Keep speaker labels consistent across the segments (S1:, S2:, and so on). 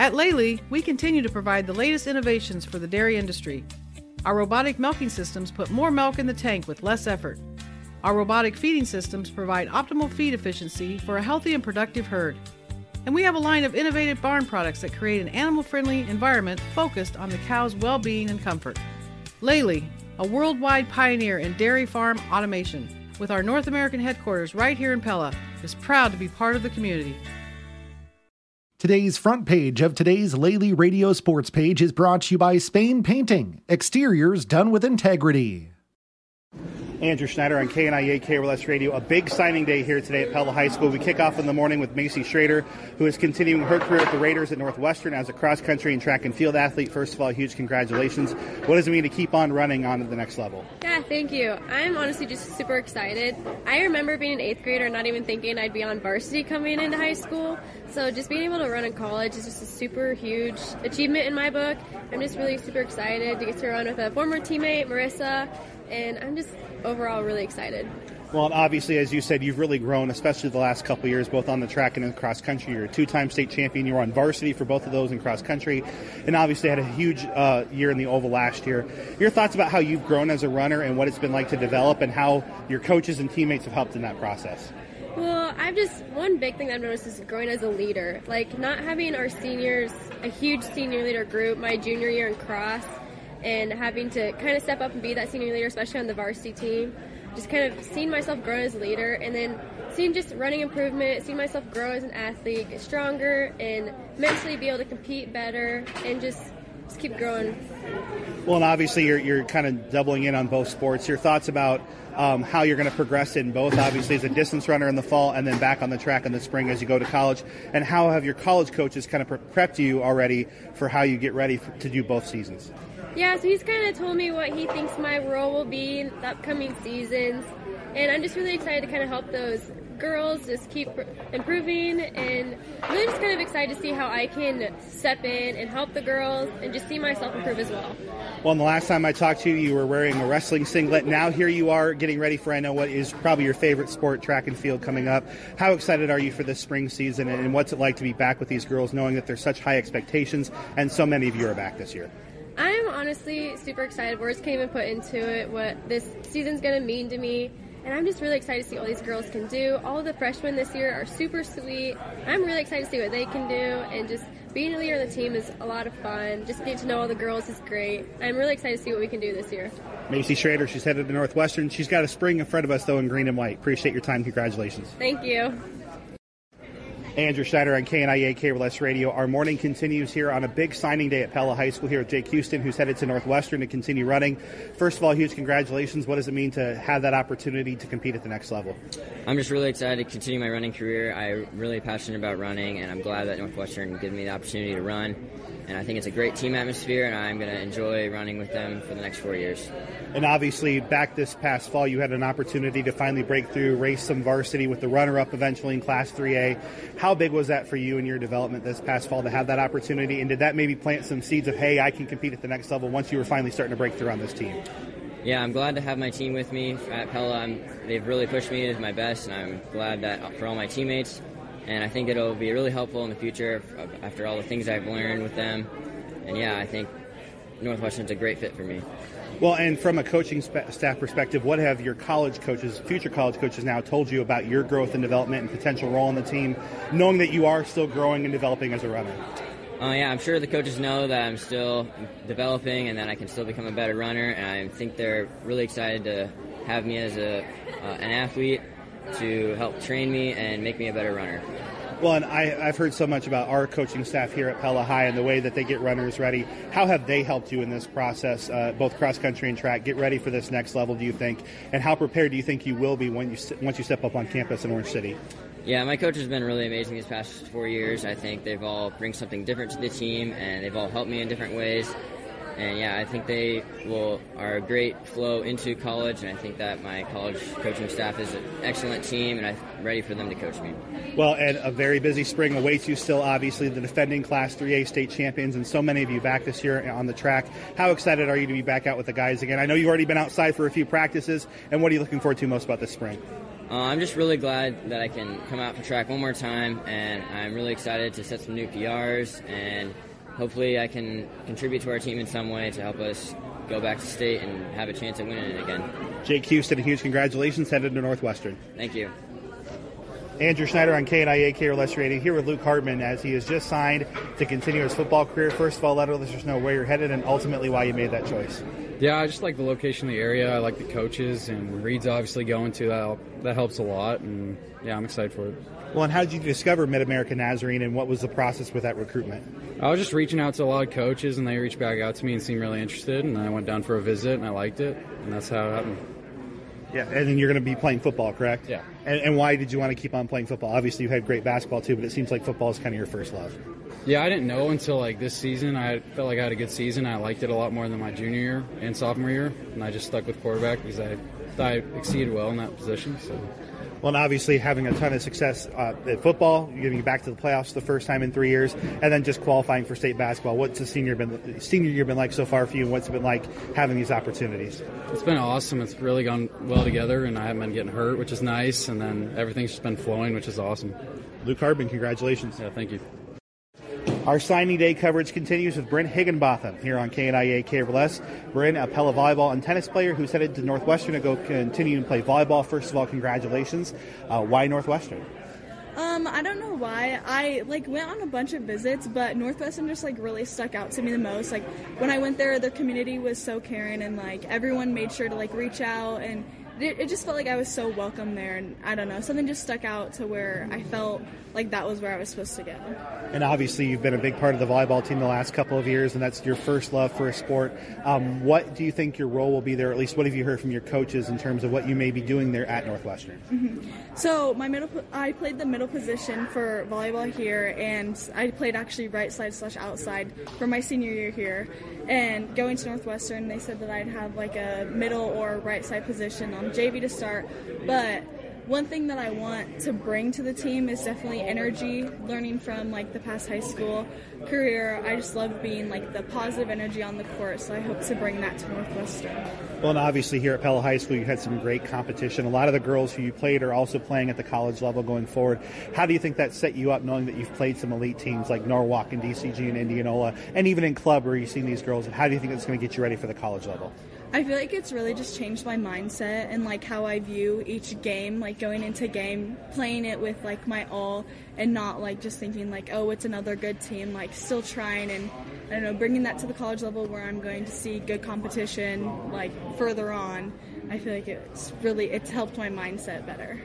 S1: At Lely, we continue to provide the latest innovations for the dairy industry. Our robotic milking systems put more milk in the tank with less effort. Our robotic feeding systems provide optimal feed efficiency for a healthy and productive herd. And we have a line of innovative barn products that create an animal friendly environment focused on the cow's well being and comfort. Lely, a worldwide pioneer in dairy farm automation, with our North American headquarters right here in Pella, is proud to be part of the community.
S2: Today's front page of today's Lely Radio Sports page is brought to you by Spain Painting, exteriors done with integrity.
S3: Andrew Schneider on KNIA KRLS Radio. A big signing day here today at Pella High School. We kick off in the morning with Macy Schrader, who is continuing her career at the Raiders at Northwestern as a cross country and track and field athlete. First of all, huge congratulations. What does it mean to keep on running on to the next level?
S4: Yeah, thank you. I'm honestly just super excited. I remember being an eighth grader, not even thinking I'd be on varsity coming into high school. So just being able to run in college is just a super huge achievement in my book. I'm just really super excited to get to run with a former teammate, Marissa, and I'm just overall really excited.
S3: Well, obviously, as you said, you've really grown, especially the last couple years, both on the track and in cross country. You're a two-time state champion. You were on varsity for both of those in cross country, and obviously had a huge uh, year in the oval last year. Your thoughts about how you've grown as a runner and what it's been like to develop, and how your coaches and teammates have helped in that process.
S4: Well, I've just one big thing I've noticed is growing as a leader. Like not having our seniors, a huge senior leader group, my junior year in cross and having to kind of step up and be that senior leader, especially on the varsity team. Just kind of seeing myself grow as a leader, and then seeing just running improvement, seeing myself grow as an athlete, get stronger, and mentally be able to compete better, and just just keep growing.
S3: Well, and obviously you're you're kind of doubling in on both sports. Your thoughts about um, how you're going to progress in both, obviously as a distance runner in the fall, and then back on the track in the spring as you go to college, and how have your college coaches kind of prepped you already for how you get ready to do both seasons?
S4: Yeah, so he's kind of told me what he thinks my role will be in the upcoming seasons, and I'm just really excited to kind of help those girls just keep improving and really just kind of excited to see how I can step in and help the girls and just see myself improve as well.
S3: Well, the last time I talked to you, you were wearing a wrestling singlet. Now here you are getting ready for, I know, what is probably your favorite sport, track and field, coming up. How excited are you for this spring season and what's it like to be back with these girls knowing that there's such high expectations and so many of you are back this year?
S4: Honestly super excited. Words can't even put into it what this season's going to mean to me. And I'm just really excited to see all these girls can do. All the freshmen this year are super sweet. I'm really excited to see what they can do. And just being a leader of the team is a lot of fun. Just getting to know all the girls is great. I'm really excited to see what we can do this year.
S3: Macy Schrader, she's headed to Northwestern. She's got a spring in front of us, though, in green and white. Appreciate your time. Congratulations.
S4: Thank you.
S3: Andrew Schneider on KNIA KRLS Radio. Our morning continues here on a big signing day at Pella High School here with Jake Houston, who's headed to Northwestern to continue running. First of all, huge congratulations. What does it mean to have that opportunity to compete at the next level?
S5: I'm just really excited to continue my running career. I'm really passionate about running, and I'm glad that Northwestern gave me the opportunity to run. And I think it's a great team atmosphere, and I'm going to enjoy running with them for the next four years.
S3: And obviously, back this past fall, you had an opportunity to finally break through, race some varsity with the runner up eventually in Class 3A. How big was that for you in your development this past fall to have that opportunity? And did that maybe plant some seeds of, hey, I can compete at the next level once you were finally starting to break through on this team?
S5: Yeah, I'm glad to have my team with me at Pella. I'm, they've really pushed me to my best, and I'm glad that for all my teammates. And I think it'll be really helpful in the future after all the things I've learned with them. And yeah, I think Northwestern's a great fit for me.
S3: Well, and from a coaching staff perspective, what have your college coaches, future college coaches now told you about your growth and development and potential role in the team, knowing that you are still growing and developing as a runner?
S5: Uh, yeah, I'm sure the coaches know that I'm still developing and that I can still become a better runner, and I think they're really excited to have me as a uh, an athlete to help train me and make me a better runner.
S3: Well, and I, have heard so much about our coaching staff here at Pella High and the way that they get runners ready. How have they helped you in this process, uh, both cross country and track? Get ready for this next level, do you think? And how prepared do you think you will be when you once you step up on campus in Orange City?
S5: Yeah, my coach has been really amazing these past four years. I think they've all bring something different to the team, and they've all helped me in different ways. And yeah, I think they will are a great flow into college, and I think that my college coaching staff is an excellent team, and I'm ready for them to coach me.
S3: Well, and a very busy spring awaits you still. Obviously, the defending Class 3A state champions, and so many of you back this year on the track. How excited are you to be back out with the guys again? I know you've already been outside for a few practices, and what are you looking forward to most about this spring?
S5: Uh, I'm just really glad that I can come out for track one more time, and I'm really excited to set some new PRs and hopefully I can contribute to our team in some way to help us go back to state and have a chance at winning it again.
S3: Jake Houston, a huge congratulations headed to Northwestern.
S5: Thank you.
S3: Andrew Schneider on KNIA KRLS Radio here with Luke Hartman as he has just signed to continue his football career. First of all, let listeners know where you're headed and ultimately why you made that choice.
S6: Yeah, I just like the location of the area. I like the coaches, and Reed's obviously going to that. That helps a lot, and yeah, I'm excited for it.
S3: Well, and how did you discover Mid America Nazarene, and what was the process with that recruitment?
S6: I was just reaching out to a lot of coaches, and they reached back out to me and seemed really interested. And I went down for a visit, and I liked it, and that's how it happened.
S3: Yeah, and then you're going to be playing football, correct?
S6: Yeah.
S3: And, and why did you want to keep on playing football? Obviously, you had great basketball too, but it seems like football is kind of your first love.
S6: Yeah, I didn't know until like this season. I felt like I had a good season. I liked it a lot more than my junior year and sophomore year, and I just stuck with quarterback because I I exceeded well in that position. So.
S3: Well, and obviously having a ton of success uh, at football, getting back to the playoffs the first time in three years, and then just qualifying for state basketball. What's the senior been senior year been like so far for you, and what's it been like having these opportunities?
S6: It's been awesome. It's really gone well together, and I haven't been getting hurt, which is nice. And then everything's just been flowing, which is awesome.
S3: Luke Harbin, congratulations.
S6: Yeah, thank you.
S3: Our signing day coverage continues with Bryn Higginbotham here on KNIA KRLS. Bryn, a Pella volleyball and tennis player who's headed to Northwestern to go continue and play volleyball. First of all, congratulations. Uh, why Northwestern?
S7: Um, I don't know why. I like went on a bunch of visits, but Northwestern just like really stuck out to me the most. Like when I went there, the community was so caring and like everyone made sure to like reach out and it, it, just felt like I was so welcome there, and I don't know, something just stuck out to where I felt like that was where I was supposed to go.
S3: And obviously, you've been a big part of the volleyball team the last couple of years, and that's your first love for a sport. Um, what do you think your role will be there? At least, what have you heard from your coaches in terms of what you may be doing there at Northwestern?
S7: Mm-hmm. So, my middle, I played the middle position for volleyball here, and I played actually right side slash outside for my senior year here. And going to Northwestern, they said that I'd have like a middle or right side position on JV to start, but one thing that I want to bring to the team is definitely energy, learning from like the past high school career. I just love being like the positive energy on the court, so I hope to bring that to Northwestern.
S3: Well, and obviously here at Pella High School, you had some great competition. A lot of the girls who you played are also playing at the college level going forward. How do you think that set you up, knowing that you've played some elite teams like Norwalk and DCG and Indianola, and even in club where you've seen these girls? And how do you think it's going to get you ready for the college level?
S7: I feel like it's really just changed my mindset and like how I view each game, like going into game, playing it with like my all and not like just thinking like, oh, it's another good team, like still trying and I don't know, bringing that to the college level where I'm going to see good competition like further on. I feel like it's really it's helped my mindset better.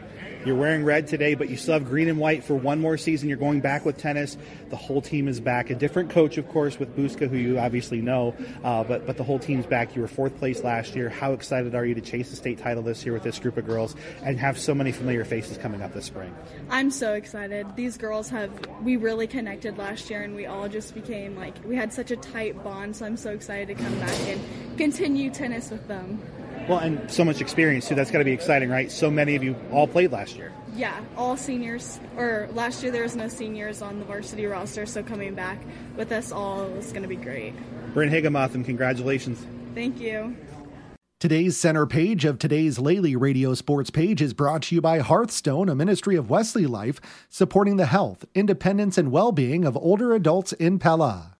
S3: You're wearing red today, but you still have green and white for one more season. You're going back with tennis. The whole team is back. A different coach, of course, with Buska, who you obviously know, uh, but but the whole team's back. You were fourth place last year. How excited are you to chase the state title this year with this group of girls and have so many familiar faces coming up this spring?
S7: I'm so excited. These girls have we really connected last year, and we all just became like we had such a tight bond. So I'm so excited to come back and continue tennis with them.
S3: Well, and so much experience too. That's got to be exciting, right? So many of you all played last year.
S7: Yeah, all seniors. Or last year there was no seniors on the varsity roster, so coming back with us all is going to be great.
S3: Bryn Higginbotham, congratulations.
S7: Thank you.
S2: Today's center page of today's Lely Radio Sports page is brought to you by Hearthstone, a ministry of Wesley Life, supporting the health, independence, and well being of older adults in Pella.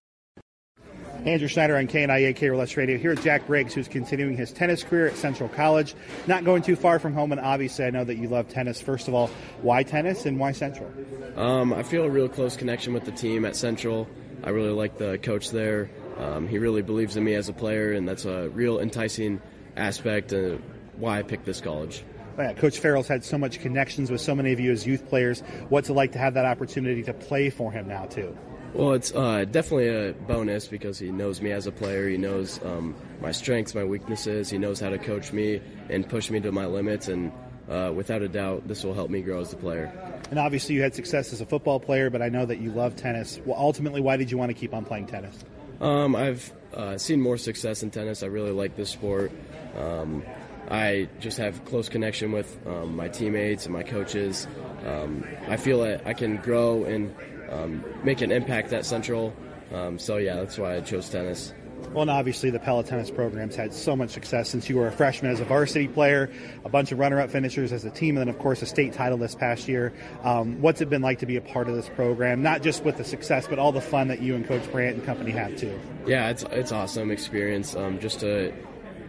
S3: Andrew Schneider on KNIA KRLS Radio. Here with Jack Briggs, who's continuing his tennis career at Central College. Not going too far from home, and obviously, I know that you love tennis. First of all, why tennis and why Central?
S8: Um, I feel a real close connection with the team at Central. I really like the coach there. Um, he really believes in me as a player, and that's a real enticing aspect of why I picked this college.
S3: Yeah, Coach Farrell's had so much connections with so many of you as youth players. What's it like to have that opportunity to play for him now, too?
S8: Well, it's uh, definitely a bonus because he knows me as a player. He knows um, my strengths, my weaknesses. He knows how to coach me and push me to my limits. And uh, without a doubt, this will help me grow as a player.
S3: And obviously, you had success as a football player, but I know that you love tennis. Well, ultimately, why did you want to keep on playing tennis?
S8: Um, I've uh, seen more success in tennis. I really like this sport. Um, I just have close connection with um, my teammates and my coaches. Um, I feel that I can grow and um, make an impact at Central. Um, so yeah, that's why I chose tennis.
S3: Well, and obviously the Pella Tennis program's had so much success since you were a freshman as a varsity player, a bunch of runner-up finishers as a team, and then of course a state title this past year. Um, what's it been like to be a part of this program? Not just with the success, but all the fun that you and Coach Brandt and company have too.
S8: Yeah, it's it's awesome experience. Um, just to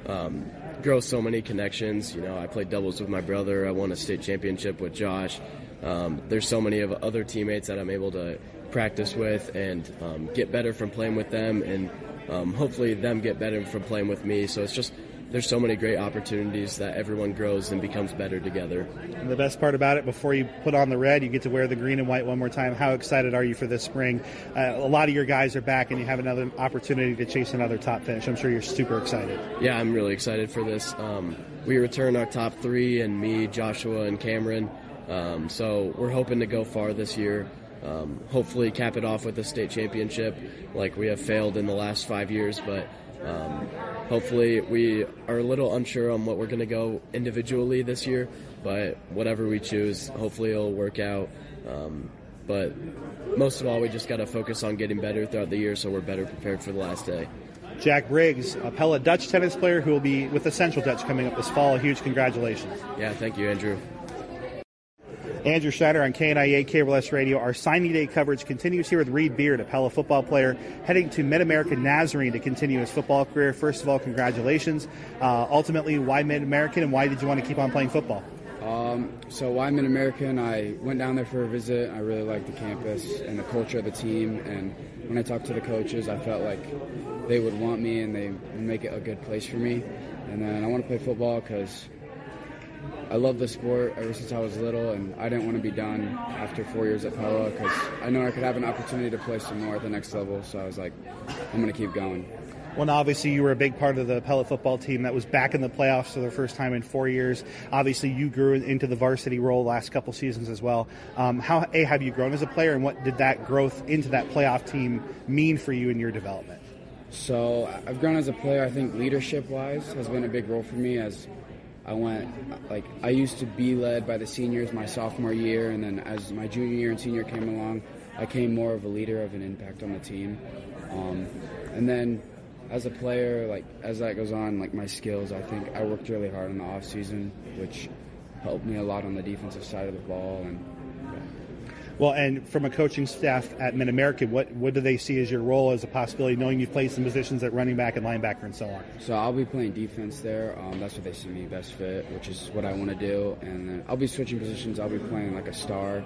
S8: um, grow so many connections. You know, I played doubles with my brother. I won a state championship with Josh. Um, there's so many of other teammates that I'm able to practice with and um, get better from playing with them, and um, hopefully them get better from playing with me. So it's just there's so many great opportunities that everyone grows and becomes better together.
S3: And the best part about it, before you put on the red, you get to wear the green and white one more time. How excited are you for this spring? Uh, a lot of your guys are back, and you have another opportunity to chase another top finish. I'm sure you're super excited.
S8: Yeah, I'm really excited for this. Um, we return our top three, and me, Joshua, and Cameron. Um, so we're hoping to go far this year. Um, hopefully, cap it off with a state championship, like we have failed in the last five years, but. Um, hopefully we are a little unsure on what we're going to go individually this year, but whatever we choose, hopefully it'll work out. Um, but most of all, we just got to focus on getting better throughout the year so we're better prepared for the last day.
S3: Jack Briggs, a Pella Dutch tennis player who will be with the Central Dutch coming up this fall. A huge congratulations.
S8: Yeah, thank you, Andrew.
S3: Andrew Schneider on KNIA KRLS Radio. Our signing day coverage continues here with Reed Beard, a Pella football player, heading to Mid American Nazarene to continue his football career. First of all, congratulations. Uh, ultimately, why Mid American and why did you want to keep on playing football?
S9: Um, so why Mid American? I went down there for a visit. I really liked the campus and the culture of the team. And when I talked to the coaches, I felt like they would want me and they would make it a good place for me. And then I want to play football because I love the sport ever since I was little, and I didn't want to be done after four years at Pella because I know I could have an opportunity to play some more at the next level. So I was like, I'm going to keep going.
S3: Well, obviously, you were a big part of the Pella football team that was back in the playoffs for the first time in four years. Obviously, you grew into the varsity role last couple seasons as well. Um, how a have you grown as a player, and what did that growth into that playoff team mean for you in your development?
S9: So I've grown as a player. I think leadership wise has been a big role for me as I went like I used to be led by the seniors my sophomore year, and then as my junior year and senior came along, I came more of a leader of an impact on the team. Um, and then as a player, like as that goes on, like my skills, I think I worked really hard in the off season, which helped me a lot on the defensive side of the ball and
S3: well, and from a coaching staff at Mid American, what what do they see as your role as a possibility, knowing you've played some positions at running back and linebacker and so on?
S9: So I'll be playing defense there. Um, that's what they see me best fit, which is what I want to do. And then I'll be switching positions. I'll be playing like a star,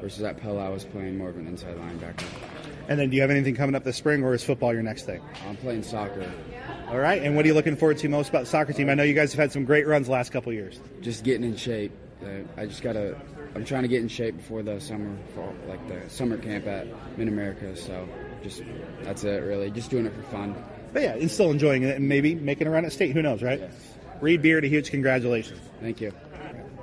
S9: versus at Pella I was playing more of an inside linebacker.
S3: And then, do you have anything coming up this spring, or is football your next thing?
S9: I'm playing soccer.
S3: All right. And what are you looking forward to most about the soccer team? I know you guys have had some great runs the last couple years.
S9: Just getting in shape. I just gotta I'm trying to get in shape before the summer, for like the summer camp at Mid America. So just that's it, really. Just doing it for fun.
S3: But yeah, and still enjoying it, and maybe making a run at state. Who knows, right?
S9: Yes.
S3: Reed Beard, a huge congratulations.
S9: Thank you.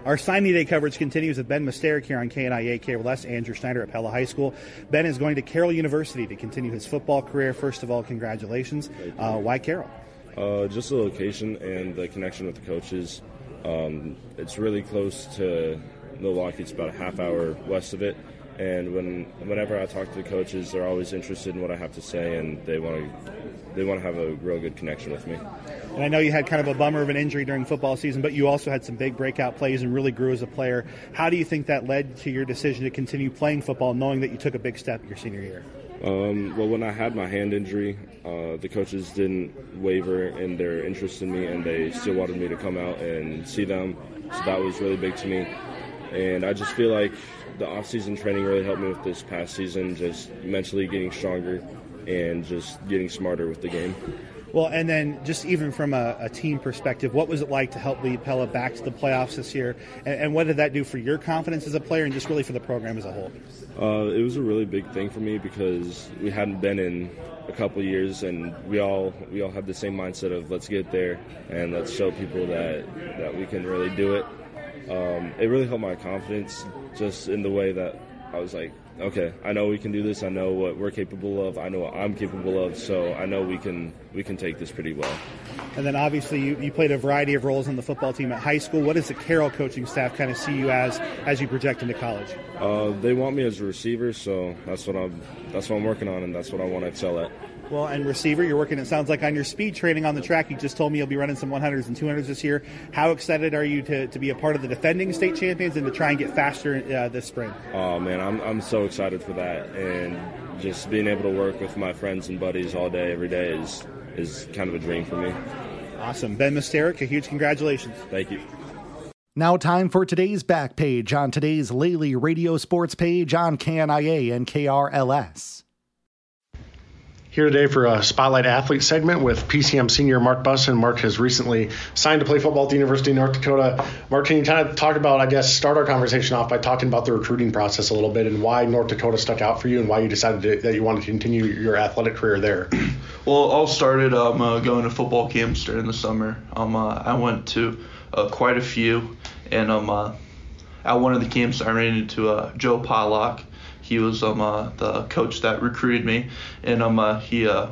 S3: Our signing day coverage continues with Ben Masteric here on KNIA KRLS, Andrew Schneider at Pella High School. Ben is going to Carroll University to continue his football career. First of all, congratulations. Uh, why Carroll?
S10: Uh, just the location and the connection with the coaches. Um, it's really close to Milwaukee. It's about a half hour west of it. And when whenever I talk to the coaches, they're always interested in what I have to say, and they want to they want to have a real good connection with me.
S3: And I know you had kind of a bummer of an injury during football season, but you also had some big breakout plays and really grew as a player. How do you think that led to your decision to continue playing football, knowing that you took a big step your senior year?
S10: Um, well, when I had my hand injury, uh, the coaches didn't waver in their interest in me, and they still wanted me to come out and see them. So that was really big to me. And I just feel like the off-season training really helped me with this past season, just mentally getting stronger and just getting smarter with the game.
S3: Well, and then just even from a, a, team perspective, what was it like to help lead Pella back to the playoffs this year? And, and, what did that do for your confidence as a player and just really for the program as a whole?
S10: Uh, it was a really big thing for me because we hadn't been in a couple years, and we all we all have the same mindset of let's get there and let's show people that that we can really do it um, it really helped my confidence just in the way that I was like, okay, I know we can do this. I know what we're capable of. I know what I'm capable of. So I know we can we can take this pretty well.
S3: And then obviously you, you played a variety of roles on the football team at high school. What does the Carroll coaching staff kind of see you as as you project into college?
S10: Uh, they want me as a receiver, so that's what I'm that's what I'm working on, and that's what I want to excel at.
S3: Well, and receiver, you're working, it sounds like, on your speed training on the track. You just told me you'll be running some 100s and 200s this year. How excited are you to, to be a part of the defending state champions and to try and get faster uh, this spring?
S10: Oh, man, I'm, I'm so excited for that. And just being able to work with my friends and buddies all day, every day is, is kind of a dream for me.
S3: Awesome. Ben Misterek, a huge congratulations.
S10: Thank you.
S2: Now, time for today's back page on today's Lely Radio Sports page on KNIA and KRLS.
S11: Here today for a Spotlight Athlete segment with PCM senior Mark Bussan. Mark has recently signed to play football at the University of North Dakota. Mark, can you kind of talk about, I guess, start our conversation off by talking about the recruiting process a little bit and why North Dakota stuck out for you and why you decided to, that you wanted to continue your athletic career there?
S12: Well, all started um, uh, going to football camps during the summer. Um, uh, I went to uh, quite a few, and um, uh, at one of the camps I ran into uh, Joe Pollock he was um, uh, the coach that recruited me, and um, uh, he uh,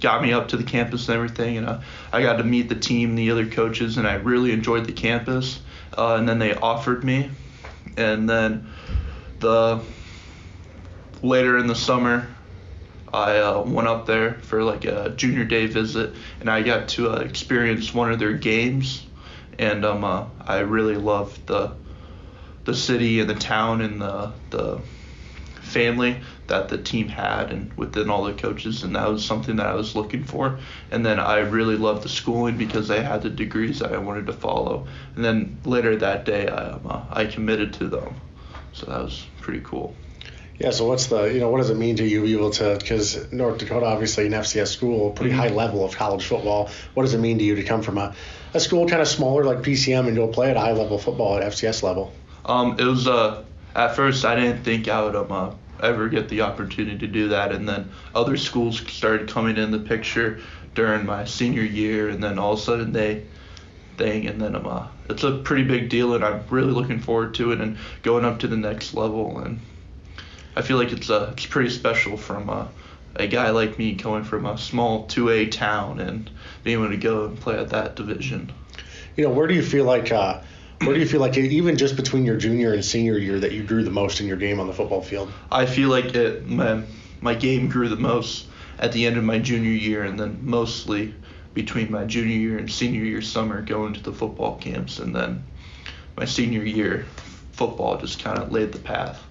S12: got me up to the campus and everything, and uh, I got to meet the team, the other coaches, and I really enjoyed the campus. Uh, and then they offered me, and then the later in the summer, I uh, went up there for like a junior day visit, and I got to uh, experience one of their games, and um, uh, I really loved the the city and the town and the the family that the team had and within all the coaches and that was something that I was looking for. And then I really loved the schooling because they had the degrees that I wanted to follow. And then later that day I, um, uh, I committed to them. So that was pretty cool.
S11: Yeah so what's the you know what does it mean to you be able to because North Dakota obviously an FCS school pretty mm-hmm. high level of college football. What does it mean to you to come from a, a school kind of smaller like PCM and go play at high level football at FCS level?
S12: Um, it was uh at first I didn't think I would um, uh, ever get the opportunity to do that, and then other schools started coming in the picture during my senior year, and then all of a sudden they thing, and then um, uh, it's a pretty big deal, and I'm really looking forward to it and going up to the next level, and I feel like it's uh, it's pretty special from uh, a guy like me coming from a small 2A town and being able to go and play at that division.
S11: You know, where do you feel like uh, where do you feel like even just between your junior and senior year that you grew the most in your game on the football field?
S12: I feel like it, my my game grew the most at the end of my junior year, and then mostly between my junior year and senior year summer going to the football camps, and then my senior year football just kind of laid the path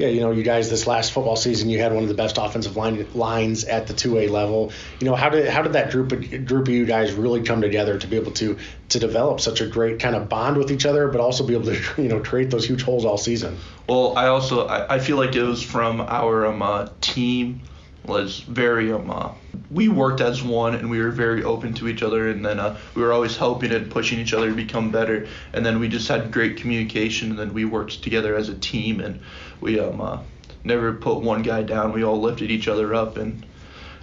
S11: yeah, you know, you guys this last football season, you had one of the best offensive line lines at the two A level. You know, how did how did that group of, group of you guys really come together to be able to to develop such a great kind of bond with each other, but also be able to you know create those huge holes all season?
S12: Well, I also I, I feel like it was from our um, uh, team was very um uh, we worked as one and we were very open to each other and then uh, we were always helping and pushing each other to become better and then we just had great communication and then we worked together as a team and we um uh, never put one guy down we all lifted each other up and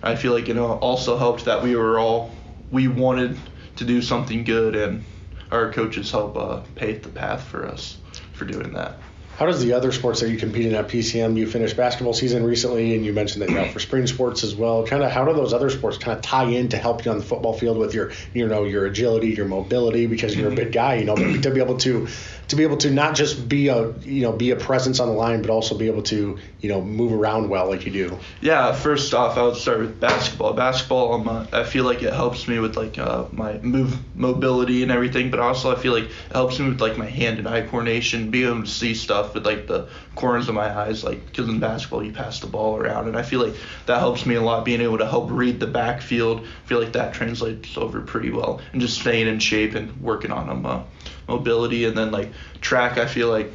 S12: I feel like you know also helped that we were all we wanted to do something good and our coaches help uh, pave the path for us for doing that.
S11: How does the other sports that you compete in at PCM? You finished basketball season recently, and you mentioned that you're out for spring sports as well. Kind of, how do those other sports kind of tie in to help you on the football field with your, you know, your agility, your mobility, because you're a big guy, you know, to be able to to be able to not just be a you know be a presence on the line, but also be able to you know move around well like you do.
S12: Yeah, first off, I would start with basketball. Basketball, um, uh, I feel like it helps me with like uh, my move mobility and everything, but also I feel like it helps me with like my hand and eye coordination, being able to see stuff with like the corners of my eyes, like because in basketball you pass the ball around, and I feel like that helps me a lot, being able to help read the backfield. I feel like that translates over pretty well, and just staying in shape and working on them. Uh, mobility, and then like track. I feel like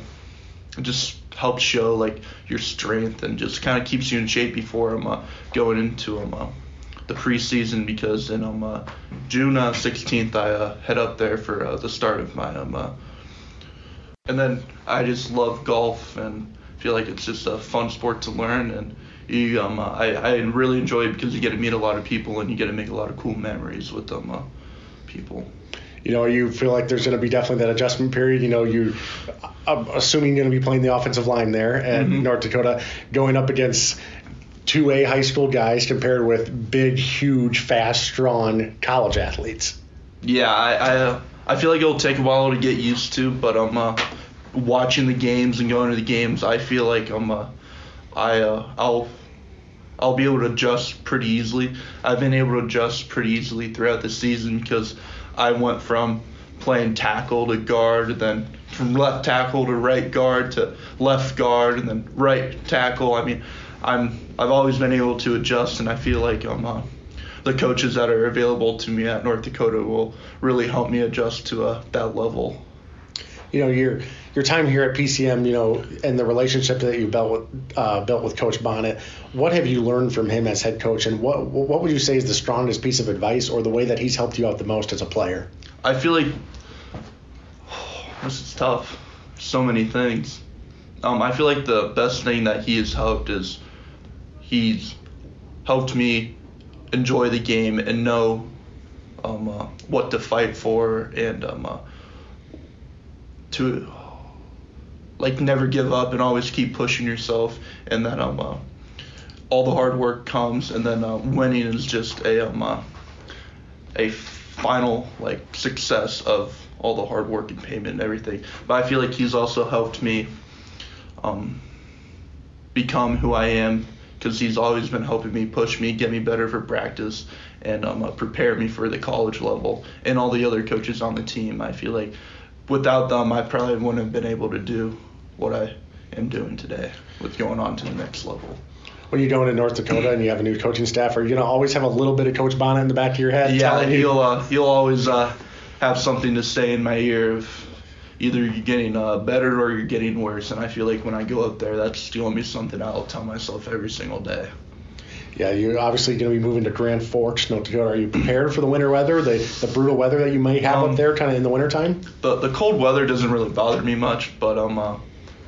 S12: it just helps show like your strength and just kind of keeps you in shape before I'm uh, going into um, uh, the preseason because in um, uh, June 16th I uh, head up there for uh, the start of my um, uh, and then I just love golf and feel like it's just a fun sport to learn and you um uh, I, I really enjoy it because you get to meet a lot of people and you get to make a lot of cool memories with them uh, people
S11: You know, you feel like there's going to be definitely that adjustment period. You know, you I'm assuming you're going to be playing the offensive line there at mm-hmm. North Dakota, going up against two A high school guys compared with big, huge, fast, strong college athletes.
S12: Yeah, I I, uh, I feel like it'll take a while to get used to, but I'm uh, watching the games and going to the games. I feel like I'm uh, I uh, I'll I'll be able to adjust pretty easily. I've been able to adjust pretty easily throughout the season because I went from playing tackle to guard, and then from left tackle to right guard to left guard, and then right tackle. I mean, I'm I've always been able to adjust, and I feel like I'm uh, the coaches that are available to me at North Dakota will really help me adjust to uh, that level.
S11: You know, your your time here at PCM, you know, and the relationship that you built with uh, built with Coach Bonnet. What have you learned from him as head coach, and what what would you say is the strongest piece of advice, or the way that he's helped you out the most as a player?
S12: I feel like this is tough. So many things. Um, I feel like the best thing that he has helped is he's helped me enjoy the game and know um, uh, what to fight for and um, uh, to like never give up and always keep pushing yourself and then um, uh, all the hard work comes and then uh, winning is just a um, uh, a final like success of all the hard work and payment and everything. But I feel like he's also helped me um, become who I am because he's always been helping me push me, get me better for practice, and um, uh, prepare me for the college level. And all the other coaches on the team, I feel like without them, I probably wouldn't have been able to do what I am doing today with going on to the next level.
S11: When you go into North Dakota and you have a new coaching staff, are you gonna always have a little bit of Coach Bonnet in the back of your head?
S12: Yeah, he'll uh, he'll always uh, have something to say in my ear if either you're getting uh, better or you're getting worse. And I feel like when I go up there, that's to be something I'll tell myself every single day.
S11: Yeah, you're obviously going to be moving to Grand Forks, North Dakota. Are you prepared for the winter weather, the, the brutal weather that you may have um, up there, kind of in the wintertime?
S12: The the cold weather doesn't really bother me much, but um, uh,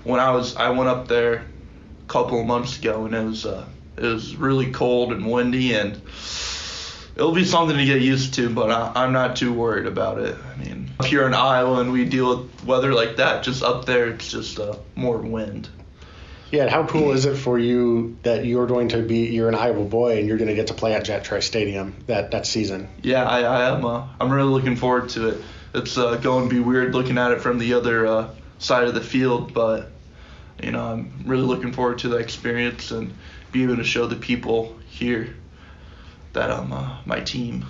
S12: when I was I went up there a couple of months ago, and it was uh, it was really cold and windy, and it'll be something to get used to, but I, am not too worried about it. I mean, up here in Iowa, and we deal with weather like that. Just up there, it's just uh, more wind.
S11: Yeah, how cool is it for you that you're going to be you're an Iowa boy and you're going to get to play at Jack Trice Stadium that that season?
S12: Yeah, I, I am. Uh, I'm really looking forward to it. It's uh, going to be weird looking at it from the other uh, side of the field, but you know, I'm really looking forward to the experience and be able to show the people here that I'm uh, my team.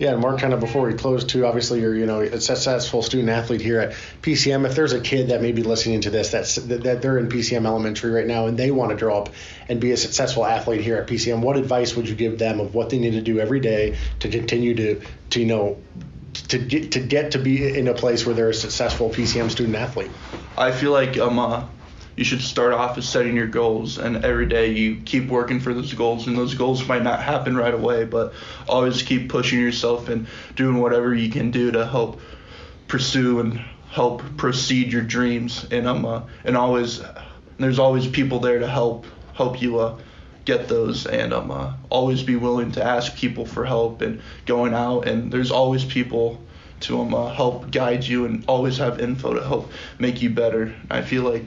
S11: Yeah, and Mark, kind of before we close too, obviously you're you know a successful student athlete here at PCM. If there's a kid that may be listening to this that's that they're in PCM elementary right now and they want to grow up and be a successful athlete here at PCM, what advice would you give them of what they need to do every day to continue to to you know to get to get to be in a place where they're a successful PCM student athlete?
S12: I feel like um uh, you should start off as setting your goals and every day you keep working for those goals and those goals might not happen right away but always keep pushing yourself and doing whatever you can do to help pursue and help proceed your dreams. And I'm uh, and always there's always people there to help help you uh, get those. And I'm uh, always be willing to ask people for help and going out. And there's always people to um, uh, help guide you and always have info to help make you better. I feel like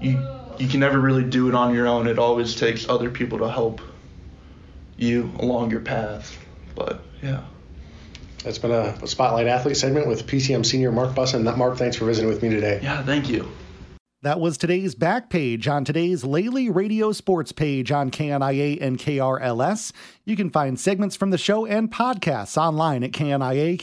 S12: you you can never really do it on your own. It always takes other people to help you along your path. But yeah.
S11: That's been a, a Spotlight Athlete segment with PCM senior Mark Bussan. Mark, thanks for visiting with me today.
S12: Yeah, thank you.
S2: That was today's back page on today's Lely Radio Sports page on KNIA and KRLS. You can find segments from the show and podcasts online at KNIAKRLS.com.